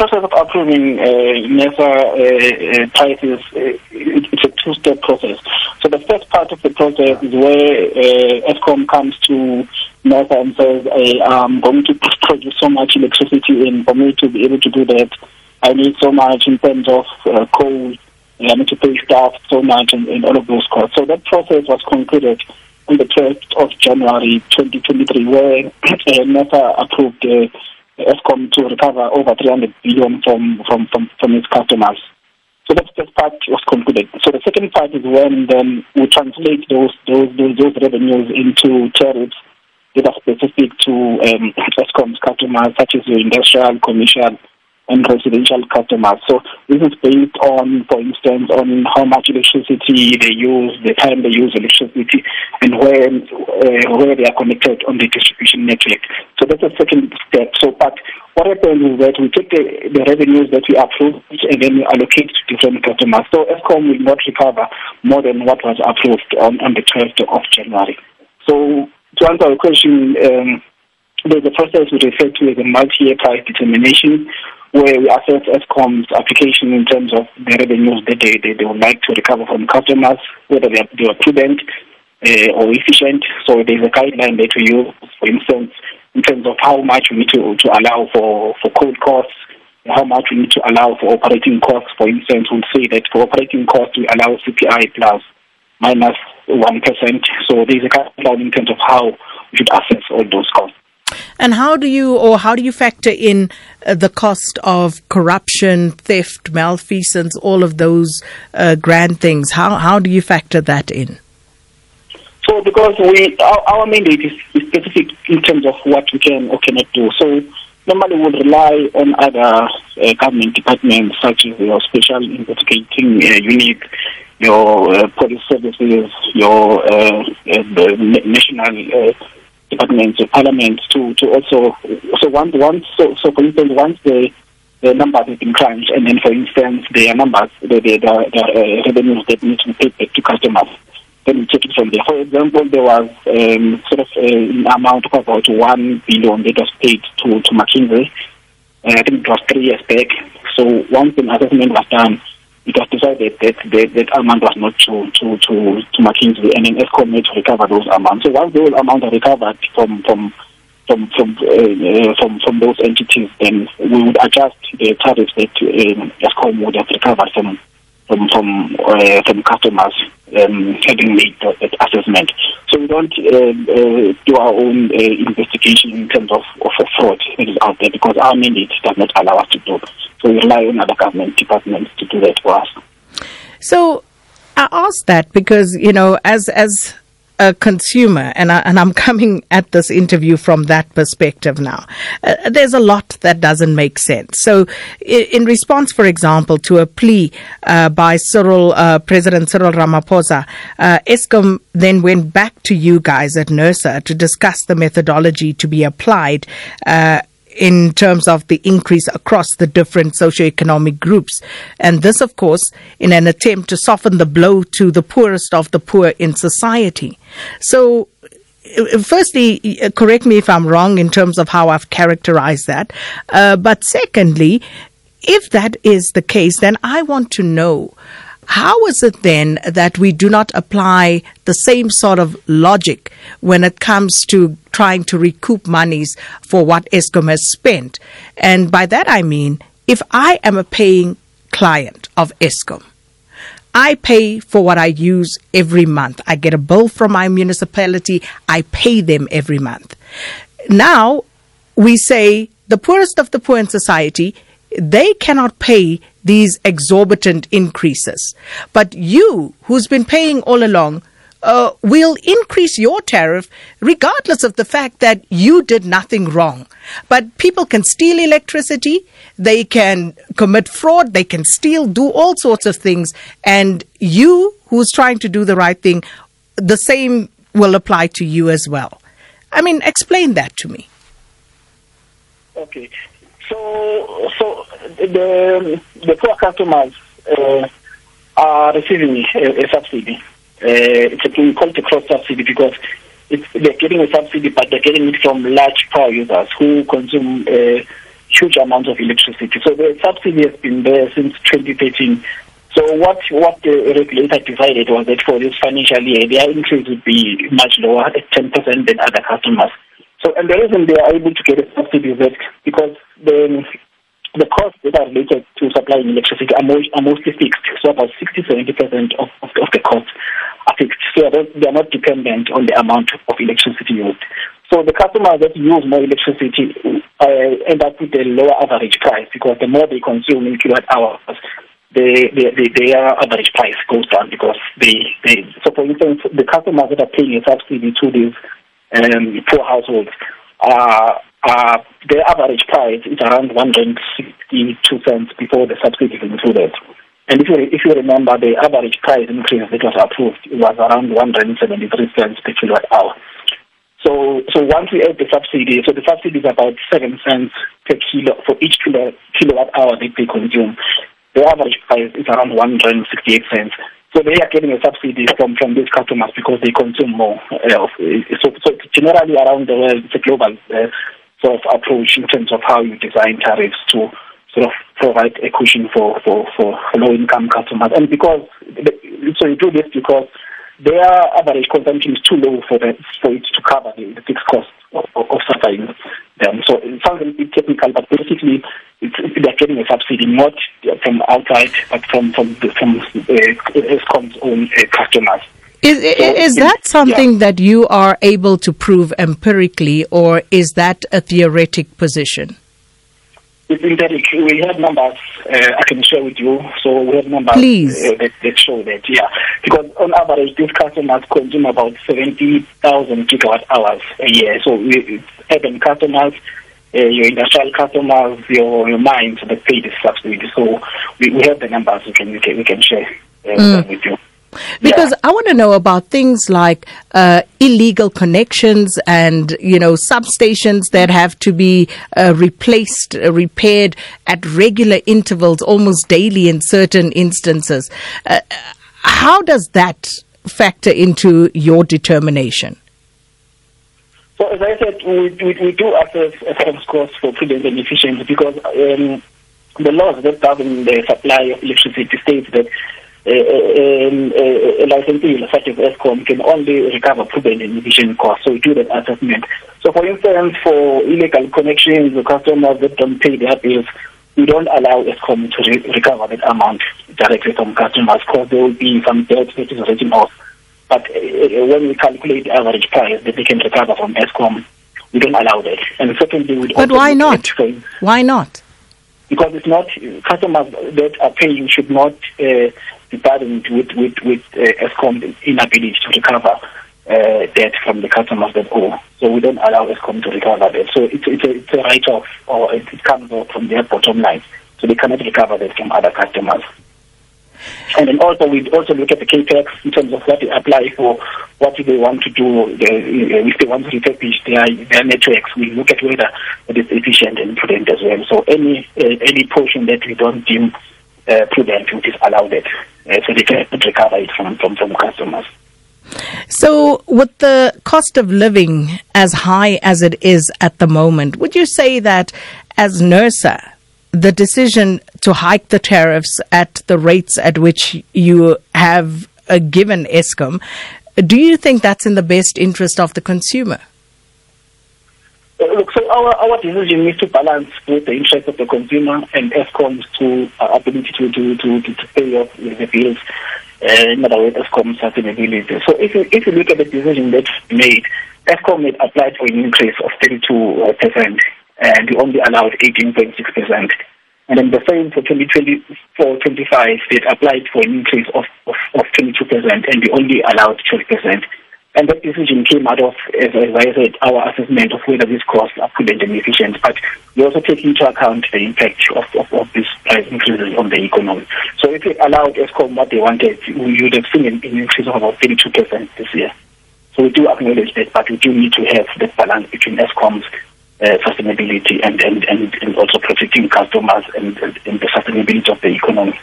process of approving uh, NERSA uh, uh, prices, uh, it's a two-step process. So the first part of the process is where uh, Eskom comes to NERSA and says, hey, I'm going to produce so much electricity and for me to be able to do that, I need so much in terms of uh, coal, I need to pay staff so much and, and all of those costs. So that process was concluded on the 12th of January 2023 where uh, approved uh, Eskom to recover over 300 billion from, from, from, from its customers. So that first part was concluded. So the second part is when then we translate those those those, those revenues into tariffs that are specific to um, Eskom's customers, such as your industrial, commercial, and residential customers. So this is based on, for instance, on how much electricity they use, the time they use electricity, and where uh, where they are connected on the distribution network. So that's the second step. So, but what happens is that we take the, the revenues that we approve and then we allocate to different customers. So Eskom will not recover more than what was approved on, on the 12th of January. So to answer your question. Um, there's a process we refer to as a multi-year price determination, where we assess Eskom's application in terms of the revenues that they, they, they would like to recover from customers, whether they are, they are prudent uh, or efficient. So there's a guideline that we use, for instance, in terms of how much we need to, to allow for, for code costs, how much we need to allow for operating costs. For instance, we'll say that for operating costs, we allow CPI plus minus 1. So there's a guideline in terms of how we should assess all those costs. And how do you, or how do you factor in uh, the cost of corruption, theft, malfeasance, all of those uh, grand things? How how do you factor that in? So, because we our, our mandate is, specific in terms of what we can or cannot do. So, normally we would rely on other uh, government departments, such as your special investigating uh, unit, your uh, police services, your uh, the national departments or parliament to, to also so once once so, so for instance once the the numbers have been crunched and then for instance the numbers the the, the, the uh, revenues that need to be paid back to customers then we take it from there. For example, there was um, sort of an amount of about one billion that was paid to to McKinsey. Uh, I think it was three years back. So once the assessment was done, it was decided that that, that amount was not to to to, to McKinsey, and then Eskom made to recover those amounts. So once those amounts are recovered from from from from uh, uh, from from those entities, then we would adjust the tariffs that um, Eskom would have recovered from from from uh, from customers um, having made that assessment. So we don't uh, uh, do our own uh, investigation in terms of, of fraud that is out there because our mandate does not allow us to do. We rely on other government departments to do that for us. So I ask that because you know, as as a consumer, and, I, and I'm coming at this interview from that perspective now, uh, there's a lot that doesn't make sense. So, in, in response, for example, to a plea uh, by Cyril, uh, President Cyril Ramaphosa, uh, Eskom then went back to you guys at NERSA to discuss the methodology to be applied uh, in terms of the increase across the different socioeconomic groups. And this, of course, in an attempt to soften the blow to the poorest of the poor in society. So, uh, firstly, uh, correct me if I'm wrong in terms of how I've characterized that. Uh, but secondly, if that is the case, then I want to know how is it then that we do not apply the same sort of logic when it comes to trying to recoup monies for what Eskom has spent? And by that I mean, if I am a paying client of Eskom, I pay for what I use every month. I get a bill from my municipality. I pay them every month. Now we say the poorest of the poor in society, they cannot pay these exorbitant increases. But you, who's been paying all along, uh, will increase your tariff regardless of the fact that you did nothing wrong. But people can steal electricity, they can commit fraud, they can steal, do all sorts of things. And you, who's trying to do the right thing, the same will apply to you as well. I mean, explain that to me. Okay. So, so the the poor customers uh, are receiving a, a subsidy. Uh, it's a, we call it a cross subsidy because they're getting a subsidy, but they're getting it from large power users who consume uh, huge amounts of electricity. So the subsidy has been there since 2013. So what what the regulator decided was that for this financial year, their increase would be much lower at 10% than other customers. So and the reason they are able to get a subsidy is that because the the costs that are related to supplying electricity are, most, are mostly fixed. So about 60-70% of, of, of the costs are fixed. So they are not dependent on the amount of electricity used. So the customers that use more electricity uh, end up with a lower average price because the more they consume in kilowatt hours, the, the, the, their average price goes down because they, they so for instance the customers that are paying a subsidy to these um, poor households are uh, the average price is around 162 cents before the subsidy is included. And if you, if you remember, the average price increase that was approved was around 173 cents per kilowatt hour. So, so once we add the subsidy, so the subsidy is about 7 cents per kilo for each kilo, kilowatt hour that they consume. The average price is around 168 cents. So they are getting a subsidy from, from these customers because they consume more. Uh, so, so generally around the world, it's a global uh, sort of approach in terms of how you design tariffs to sort of provide a cushion for, for, for low income customers. And because, so you do this because their average consumption is too low for, the, for it to cover the, the fixed cost of, of, of supplying them. So it sounds a bit technical, but basically they're getting a subsidy not from outside, but from, from, from uh, Eskom's own uh, customers. Is, so is that something yeah. that you are able to prove empirically, or is that a theoretic position? It's empiric. We have numbers uh, I can share with you. So we have numbers uh, that, that, show that, yeah. Because on average, these customers consume about 70,000 gigawatt hours a year. So we, urban customers, uh, your industrial customers, your, your mines that pay this subsidy. So we, we have the numbers we can, we can, we can share uh, mm. with you. Because yeah. I want to know about things like uh, illegal connections and you know substations that have to be uh, replaced, uh, repaired at regular intervals, almost daily in certain instances. Uh, how does that factor into your determination? So as I said, we, we, we do assess Eskom's costs for prudence and efficiency because um, the laws that govern the supply of electricity states that a licensee such as Eskom can only recover proven and costs. So we do that assessment. So for instance, for illegal connections, the customers that don't pay their bills, we don't allow Eskom to re- recover that amount directly from customers because there will be some debt that is written off. But uh, when we calculate the average price that they can recover from Eskom, we don't allow that. And secondly, we But why not? Why not? Because it's not customers that are paying should not uh, burdened with with with uh, inability to recover uh, debt from the customers that owe. So we don't allow Eskom to recover that. So it's it's a, it's a write-off, or it, it comes out from their bottom line. So they cannot recover that from other customers. And then also we also look at the capex in terms of what they apply for, what do they want to do, if they want to refurbish their their networks. We look at whether it is efficient and prudent as well. So any uh, any portion that we don't deem uh, prudent, which is allowed it, uh, so they can recover it from, from, from customers. So, with the cost of living as high as it is at the moment, would you say that as NERSA, the decision to hike the tariffs at the rates at which you have uh, given Eskom, do you think that's in the best interest of the consumer? Look, so our, our decision is to balance both the interest of the consumer and Eskom's to uh, ability to, to, to, to, pay off the bills, uh, in other words, Eskom's sustainability. So if you, if you look at the decision that's made, Eskom had applied for an increase of 32%, and we only allowed 18.6%. And then the same for 2024-25, they applied for an increase of, of, of 22%, and we only allowed 12%. And that decision came out of, as, as I said, our assessment of whether these costs are prudent and efficient. But we also take into account the impact of, of, of these price increases on the economy. So if we allowed Eskom what they wanted, we would have seen an, increase of about 32% this year. So we do acknowledge that, but we do need to have that balance between Eskom's uh, sustainability and, and, and, and also protecting customers and, and, and the sustainability of the economy.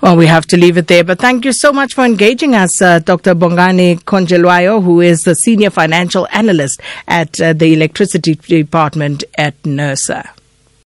Well, we have to leave it there. But thank you so much for engaging us, uh, Dr. Bongani Khonjelwayo, who is the Senior Financial Analyst at uh, the Electricity Department at NERSA.